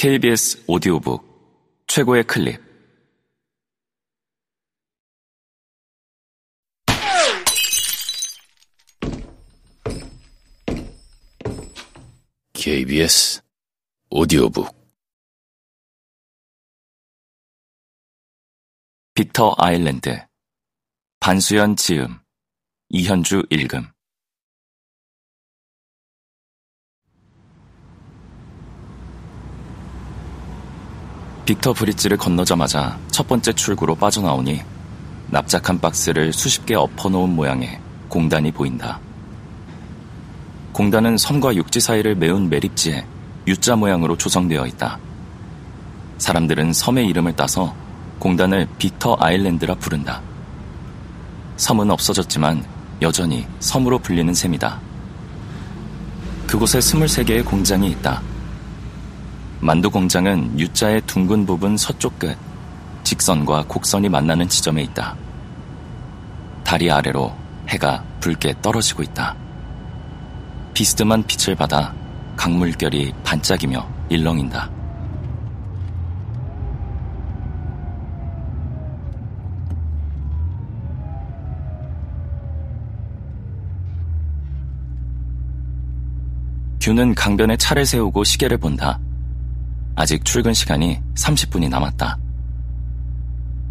KBS 오디오북 최고의 클립. KBS 오디오북. 빅터 아일랜드. 반수연 지음. 이현주 읽음 빅터 브릿지를 건너자마자 첫 번째 출구로 빠져나오니 납작한 박스를 수십 개 엎어놓은 모양의 공단이 보인다. 공단은 섬과 육지 사이를 메운 매립지에 U자 모양으로 조성되어 있다. 사람들은 섬의 이름을 따서 공단을 빅터 아일랜드라 부른다. 섬은 없어졌지만 여전히 섬으로 불리는 셈이다. 그곳에 23개의 공장이 있다. 만두 공장은 U자의 둥근 부분 서쪽 끝, 직선과 곡선이 만나는 지점에 있다. 다리 아래로 해가 붉게 떨어지고 있다. 비스듬한 빛을 받아 강물결이 반짝이며 일렁인다. 균은 강변에 차를 세우고 시계를 본다. 아직 출근 시간이 30분이 남았다.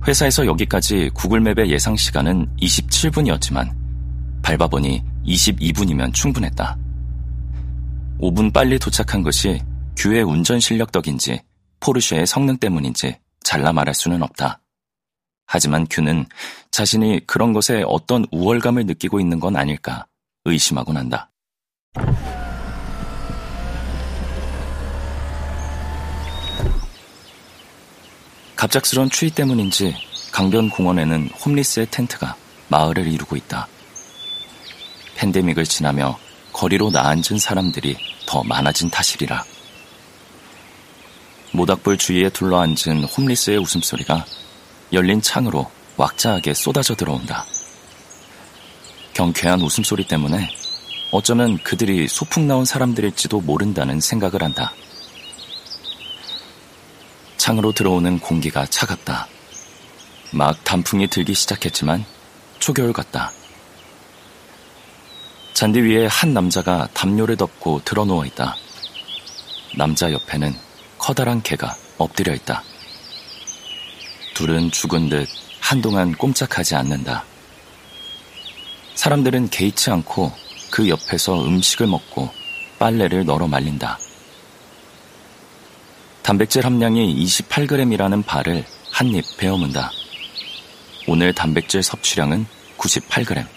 회사에서 여기까지 구글맵의 예상 시간은 27분이었지만 밟아보니 22분이면 충분했다. 5분 빨리 도착한 것이 규의 운전 실력 덕인지 포르쉐의 성능 때문인지 잘라 말할 수는 없다. 하지만 규는 자신이 그런 것에 어떤 우월감을 느끼고 있는 건 아닐까 의심하곤 한다. 갑작스런 추위 때문인지 강변 공원에는 홈리스의 텐트가 마을을 이루고 있다. 팬데믹을 지나며 거리로 나앉은 사람들이 더 많아진 탓이리라. 모닥불 주위에 둘러앉은 홈리스의 웃음소리가 열린 창으로 왁자하게 쏟아져 들어온다. 경쾌한 웃음소리 때문에 어쩌면 그들이 소풍 나온 사람들일지도 모른다는 생각을 한다. 창으로 들어오는 공기가 차갑다. 막 단풍이 들기 시작했지만 초겨울 같다. 잔디 위에 한 남자가 담요를 덮고 드러 누워 있다. 남자 옆에는 커다란 개가 엎드려 있다. 둘은 죽은 듯 한동안 꼼짝하지 않는다. 사람들은 개의치 않고 그 옆에서 음식을 먹고 빨래를 널어 말린다. 단백질 함량이 28g이라는 발을 한 입 베어문다. 오늘 단백질 섭취량은 98g.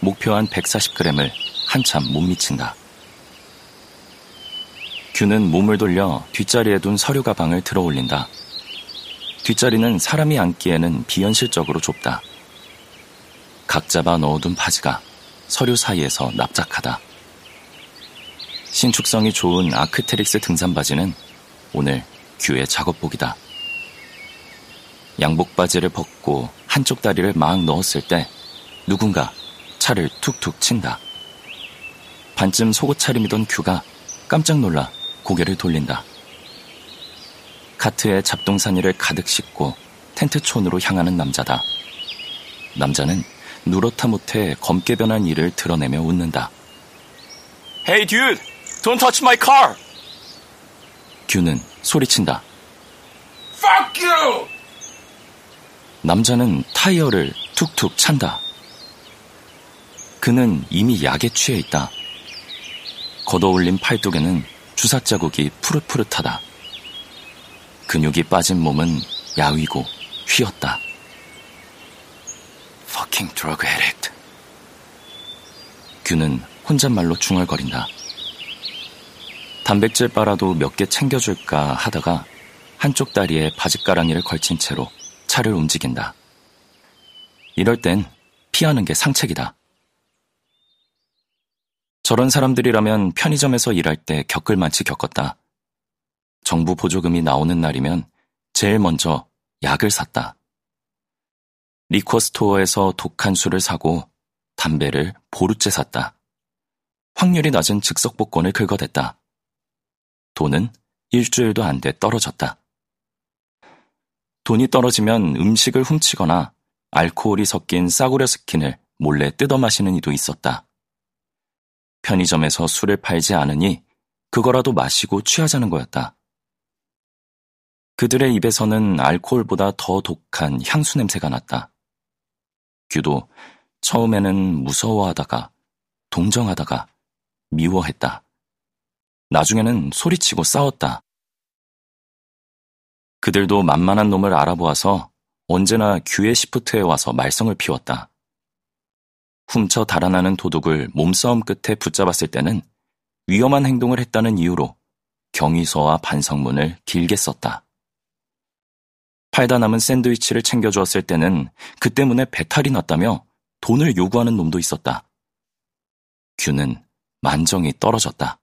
목표한 140g을 한참 못 미친다. 균은 몸을 돌려 뒷자리에 둔 서류 가방을 들어 올린다. 뒷자리는 사람이 앉기에는 비현실적으로 좁다. 각 잡아 넣어둔 바지가 서류 사이에서 납작하다. 신축성이 좋은 아크테릭스 등산 바지는 오늘 규의 작업복이다. 양복 바지를 벗고 한쪽 다리를 막 넣었을 때 누군가 차를 툭툭 친다. 반쯤 속옷 차림이던 규가 깜짝 놀라 고개를 돌린다. 카트에 잡동사니를 가득 싣고 텐트촌으로 향하는 남자다. 남자는 누렇다 못해 검게 변한 이를 드러내며 웃는다. Hey dude, don't touch my car! 규는 소리친다. Fuck you! 남자는 타이어를 툭툭 찬다. 그는 이미 약에 취해 있다. 걷어올린 팔뚝에는 주사 자국이 푸릇푸릇하다. 근육이 빠진 몸은 야위고 휘었다. Fucking drug addict. 규는 혼잣말로 중얼거린다. 단백질 빨아도 몇 개 챙겨줄까 하다가 한쪽 다리에 바짓가랑이를 걸친 채로 차를 움직인다. 이럴 땐 피하는 게 상책이다. 저런 사람들이라면 편의점에서 일할 때 겪을 만치 겪었다. 정부 보조금이 나오는 날이면 제일 먼저 약을 샀다. 리코 스토어에서 독한 술을 사고 담배를 보루째 샀다. 확률이 낮은 즉석 복권을 긁어댔다. 돈은 일주일도 안 돼 떨어졌다. 돈이 떨어지면 음식을 훔치거나 알코올이 섞인 싸구려 스킨을 몰래 뜯어 마시는 이도 있었다. 편의점에서 술을 팔지 않으니 그거라도 마시고 취하자는 거였다. 그들의 입에서는 알코올보다 더 독한 향수 냄새가 났다. 규도 처음에는 무서워하다가 동정하다가 미워했다. 나중에는 소리치고 싸웠다. 그들도 만만한 놈을 알아보아서 언제나 규의 시프트에 와서 말썽을 피웠다. 훔쳐 달아나는 도둑을 몸싸움 끝에 붙잡았을 때는 위험한 행동을 했다는 이유로 경위서와 반성문을 길게 썼다. 팔다 남은 샌드위치를 챙겨주었을 때는 그 때문에 배탈이 났다며 돈을 요구하는 놈도 있었다. 규는 만정이 떨어졌다.